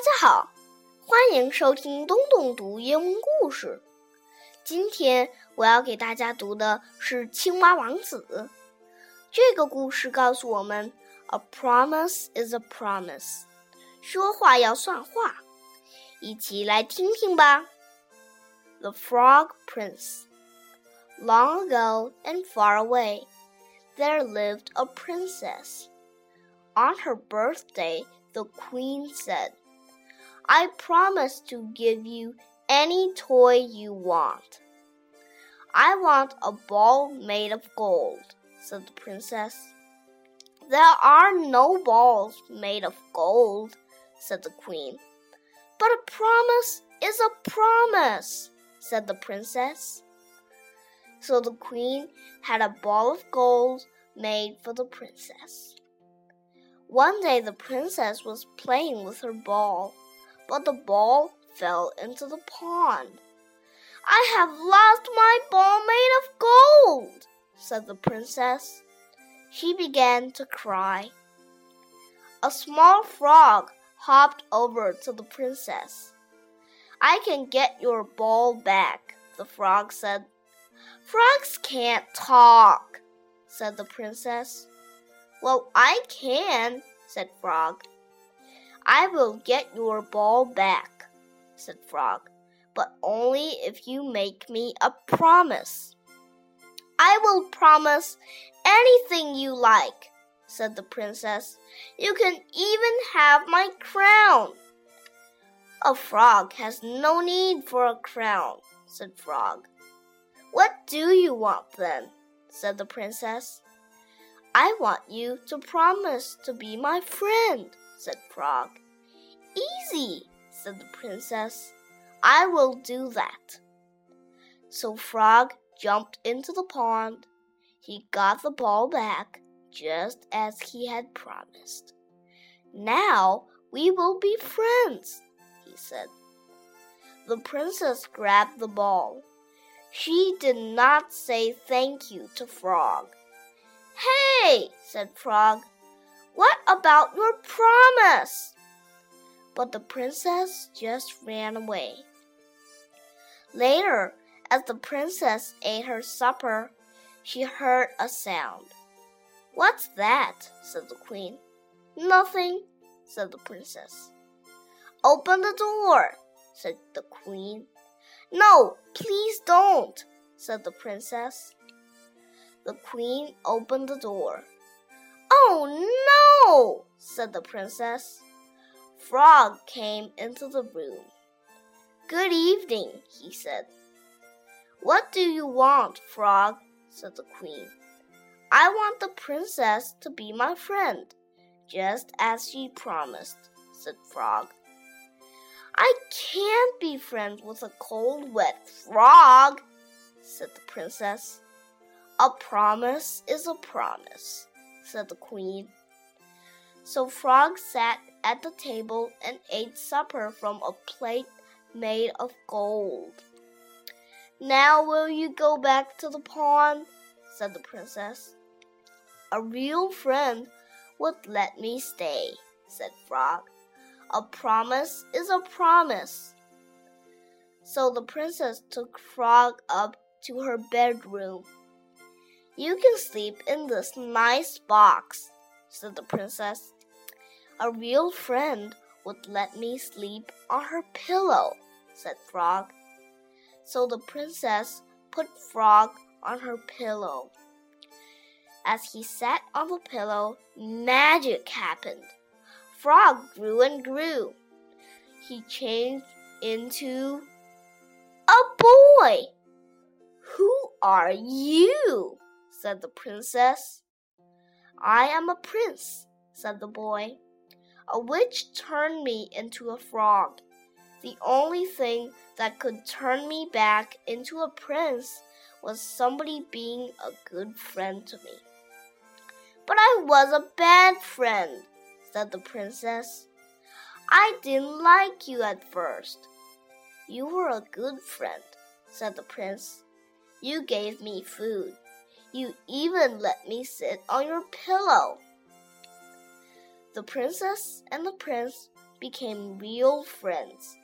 大家好，欢迎收听东东读英文故事。今天我要给大家读的是《青蛙王子》。这个故事告诉我们：“A promise is a promise。”说话要算话。一起来听听吧。The Frog Prince. Long ago and far away, there lived a princess. On her birthday, the queen said, I promise to give you any toy you want. I want a ball made of gold, said the princess. There are no balls made of gold, said the queen. But a promise is a promise, said the princess. So the queen had a ball of gold made for the princess. One day the princess was playing with her ball, but the ball fell into the pond. I have lost my ball made of gold, said the princess. She began to cry. A small frog hopped over to the princess. I can get your ball back, the frog said. Frogs can't talk, said the princess. Well, I can, said Frog. I will get your ball back, said Frog, but only if you make me a promise. I will promise anything you like, said the princess. You can even have my crown. A frog has no need for a crown, said Frog. What do you want then? said the princess. I want you to promise to be my friend, said Frog. Easy, said the princess. I will do that. So Frog jumped into the pond. He got the ball back just as he had promised. Now we will be friends, he said. The princess grabbed the ball. She did not say thank you to Frog. Hey, said Frog, what about your promise? But the princess just ran away. Later, as the princess ate her supper, she heard a sound. What's that? said the queen. Nothing, said the princess. Open the door, said the queen. No, please don't, said the princess. The queen opened the door. Oh no, said the princess. Frog came into the room. Good evening, he said. What do you want, Frog? said the queen. I want the princess to be my friend, just as she promised, said Frog. I can't be friends with a cold, wet frog, said the princess. A promise is a promise, said the queen. So Frog sat at the table and ate supper from a plate made of gold. Now will you go back to the pond? said the princess. A real friend would let me stay, said Frog. A promise is a promise. So the princess took Frog up to her bedroom you can sleep in this nice box, said the princess. A real friend would let me sleep on her pillow, said Frog. So the princess put Frog on her pillow. As he sat on the pillow, magic happened. Frog grew and grew. He changed into a boy. Who are you? Said the princess. I am a prince, said the boy. A witch turned me into a frog. The only thing that could turn me back into a prince was somebody being a good friend to me. But I was a bad friend, said the princess. I didn't like you at first. You were a good friend, said the prince. You gave me food. You even let me sit on your pillow. The princess and the prince became real friends.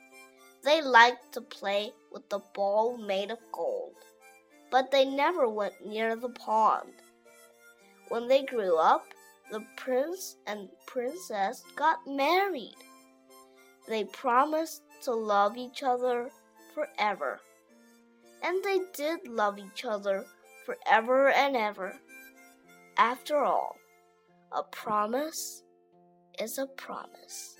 They liked to play with the ball made of gold, but they never went near the pond. When they grew up, the prince and princess got married. They promised to love each other forever. And they did love each other forever and ever. After all, a promise is a promise.